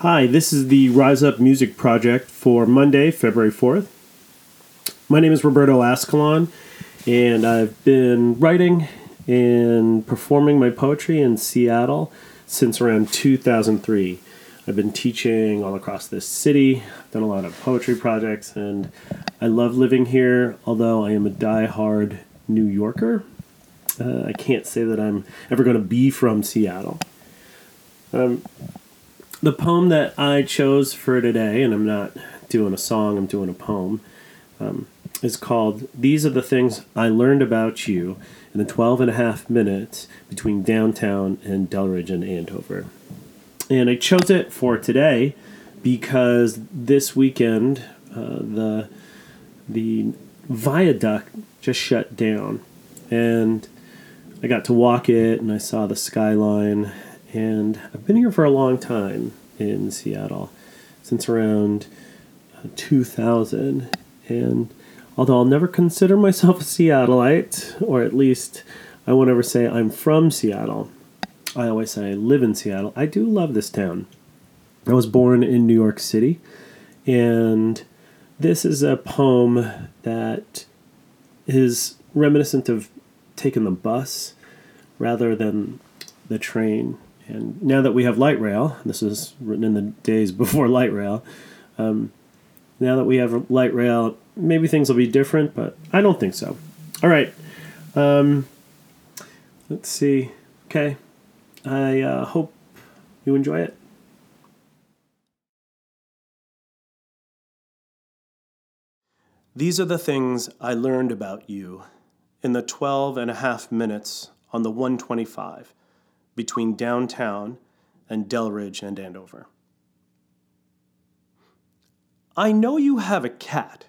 Hi, this is the Rise Up Music Project for Monday, February 4th. My name is Roberto Ascalon, and I've been writing and performing my poetry in Seattle since around 2003. I've been teaching all across this city, done a lot of poetry projects, and I love living here, although I am a die-hard New Yorker. Uh, I can't say that I'm ever going to be from Seattle. Um, the poem that I chose for today, and I'm not doing a song, I'm doing a poem, um, is called These Are the Things I Learned About You in the 12 and a half minutes between downtown and Delridge and Andover. And I chose it for today because this weekend uh, the the viaduct just shut down and I got to walk it and I saw the skyline and I've been here for a long time in Seattle, since around uh, 2000. And although I'll never consider myself a Seattleite, or at least I won't ever say I'm from Seattle, I always say I live in Seattle. I do love this town. I was born in New York City, and this is a poem that is reminiscent of taking the bus rather than the train and now that we have light rail, this is written in the days before light rail. Um, now that we have light rail, maybe things will be different, but I don't think so. All right. Um, let's see. Okay. I uh, hope you enjoy it. These are the things I learned about you in the 12 and a half minutes on the 125 between downtown and Delridge and Andover. I know you have a cat.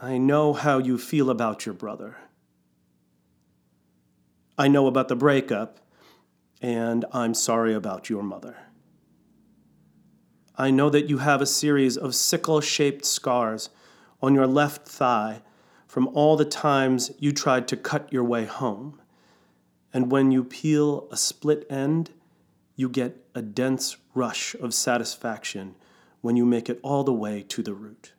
I know how you feel about your brother. I know about the breakup, and I'm sorry about your mother. I know that you have a series of sickle shaped scars on your left thigh from all the times you tried to cut your way home. And when you peel a split end, you get a dense rush of satisfaction when you make it all the way to the root.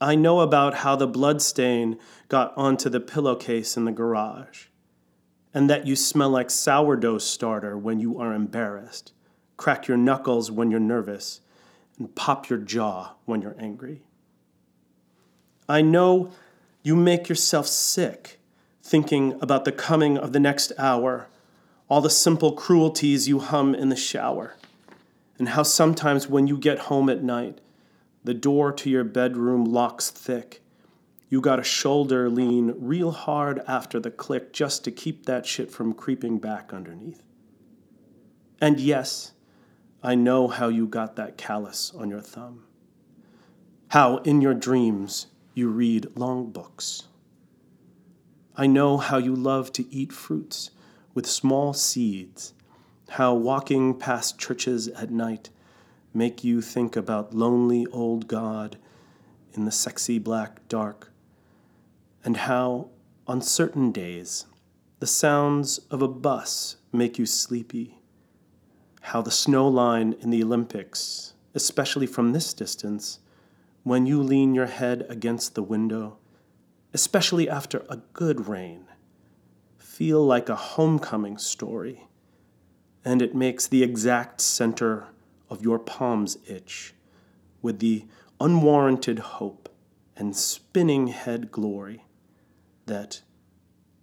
I know about how the blood stain got onto the pillowcase in the garage, and that you smell like sourdough starter when you are embarrassed, crack your knuckles when you're nervous, and pop your jaw when you're angry. I know you make yourself sick thinking about the coming of the next hour, all the simple cruelties you hum in the shower, and how sometimes when you get home at night, the door to your bedroom locks thick. You got a shoulder lean real hard after the click just to keep that shit from creeping back underneath. And yes, I know how you got that callus on your thumb. How in your dreams you read long books I know how you love to eat fruits with small seeds, how walking past churches at night make you think about lonely old God in the sexy black dark, and how, on certain days, the sounds of a bus make you sleepy, how the snow line in the Olympics, especially from this distance, when you lean your head against the window, especially after a good rain, feel like a homecoming story, and it makes the exact center of your palms itch with the unwarranted hope and spinning head glory that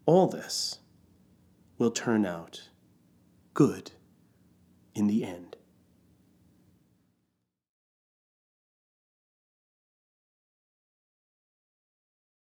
all this will turn out good in the end.